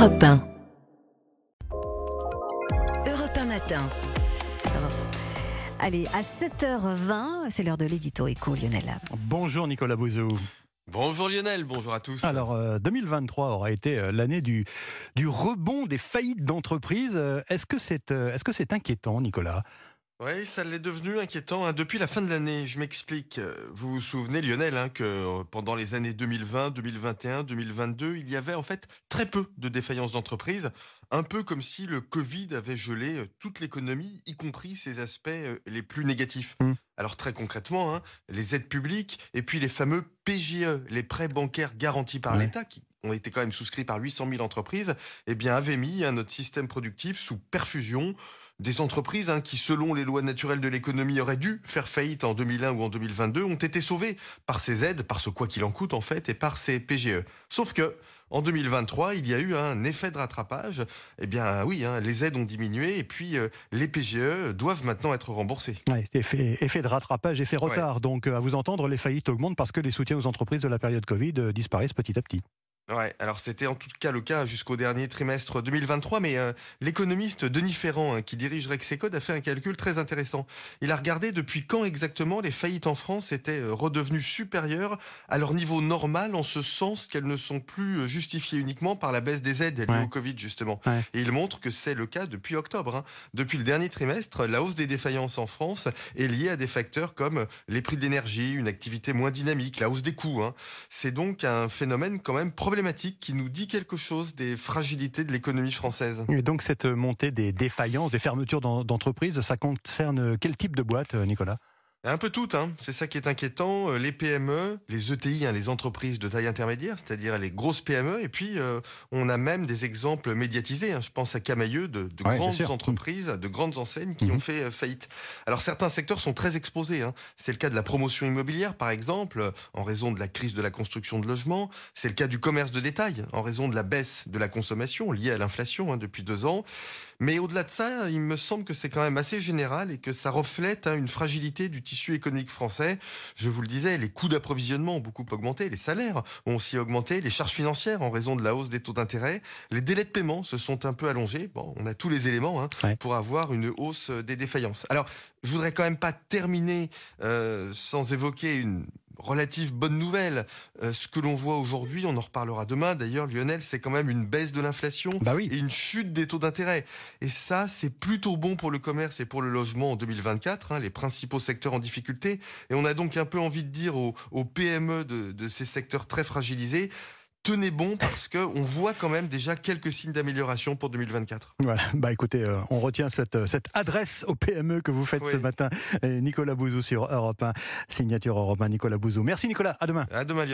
Europe 1. Europe 1 matin. Allez, à 7h20, c'est l'heure de l'édito éco, Lionel. Bonjour Nicolas Bouzou. Bonjour Lionel, bonjour à tous. Alors, euh, 2023 aura été euh, l'année du, du rebond des faillites d'entreprises. Euh, Est-ce que c'est euh, est-ce que c'est inquiétant, Nicolas? Oui, ça l'est devenu inquiétant hein, depuis la fin de l'année. Je m'explique. Vous vous souvenez, Lionel, hein, que euh, pendant les années 2020, 2021, 2022, il y avait en fait très peu de défaillances d'entreprises. Un peu comme si le Covid avait gelé euh, toute l'économie, y compris ses aspects euh, les plus négatifs. Mm. Alors très concrètement, hein, les aides publiques et puis les fameux PGE, les prêts bancaires garantis par Ouais. l'État, qui ont été quand même souscrits par 800 000 entreprises, eh bien avaient mis hein, notre système productif sous perfusion des entreprises hein, qui, selon les lois naturelles de l'économie, auraient dû faire faillite en 2001 ou en 2022, ont été sauvées par ces aides, par ce quoi qu'il en coûte en fait, et par ces PGE. Sauf que en 2023, il y a eu un effet de rattrapage. Eh bien oui, hein, les aides ont diminué et puis euh, les PGE doivent maintenant être remboursés. Ouais, effet, effet de rattrapage, effet retard. Donc, euh, à vous entendre, les faillites augmentent parce que les soutiens aux entreprises de la période Covid euh, disparaissent petit à petit. Ouais, alors c'était en tout cas le cas jusqu'au dernier trimestre 2023, mais euh, l'économiste Denis Ferrand, hein, qui dirige Rexecode, a fait un calcul très intéressant. Il a regardé depuis quand exactement les faillites en France étaient euh, redevenues supérieures à leur niveau normal, en ce sens qu'elles ne sont plus euh, justifiées uniquement par la baisse des aides liées Ouais. au Covid, justement. Ouais. Et il montre que c'est le cas depuis octobre. hein. Depuis le dernier trimestre, la hausse des défaillances en France est liée à des facteurs comme les prix de l'énergie, une activité moins dynamique, la hausse des coûts. hein. C'est donc un phénomène quand même problématique qui nous dit quelque chose des fragilités de l'économie française. Et donc, cette montée des défaillances, des fermetures d'en- d'entreprises, ça concerne quel type de boîte, euh, Nicolas? Un peu toutes, hein. c'est ça qui est inquiétant. Euh, Les PME, les ETI, hein, les entreprises de taille intermédiaire, c'est-à-dire les grosses PME, et puis euh, on a même des exemples médiatisés. hein. Je pense à Camailleux, de, de Ouais, bien grandes entreprises, de grandes enseignes qui Mhm. ont fait euh, faillite. Alors certains secteurs sont très exposés. hein. C'est le cas de la promotion immobilière, par exemple, en raison de la crise de la construction de logements. C'est le cas du commerce de détail, en raison de la baisse de la consommation liée à l'inflation depuis deux ans. Mais au-delà de ça, il me semble que c'est quand même assez général et que ça reflète une fragilité du tissu économique français. Je vous le disais, les coûts d'approvisionnement ont beaucoup augmenté, les salaires ont aussi augmenté, les charges financières en raison de la hausse des taux d'intérêt, les délais de paiement se sont un peu allongés. Bon, on a tous les éléments hein, Ouais. pour avoir une hausse euh, des défaillances. Alors, je voudrais quand même pas terminer euh, sans évoquer une relative bonne nouvelle. Euh, ce que l'on voit aujourd'hui, on en reparlera demain d'ailleurs, Lionel, c'est quand même une baisse de l'inflation Bah oui. et une chute des taux d'intérêt. Et ça, c'est plutôt bon pour le commerce et pour le logement en 2024, hein, les principaux secteurs en difficulté. Et on a donc un peu envie de dire aux, aux PME de, de ces secteurs très fragilisés, tenez bon parce que on voit quand même déjà quelques signes d'amélioration pour 2024. Voilà. Bah écoutez, euh, on retient cette, euh, cette adresse au PME que vous faites Oui. ce matin. Et Nicolas Bouzou sur Europe 1, signature Europe 1, Nicolas Bouzou. Merci Nicolas, à demain. À demain.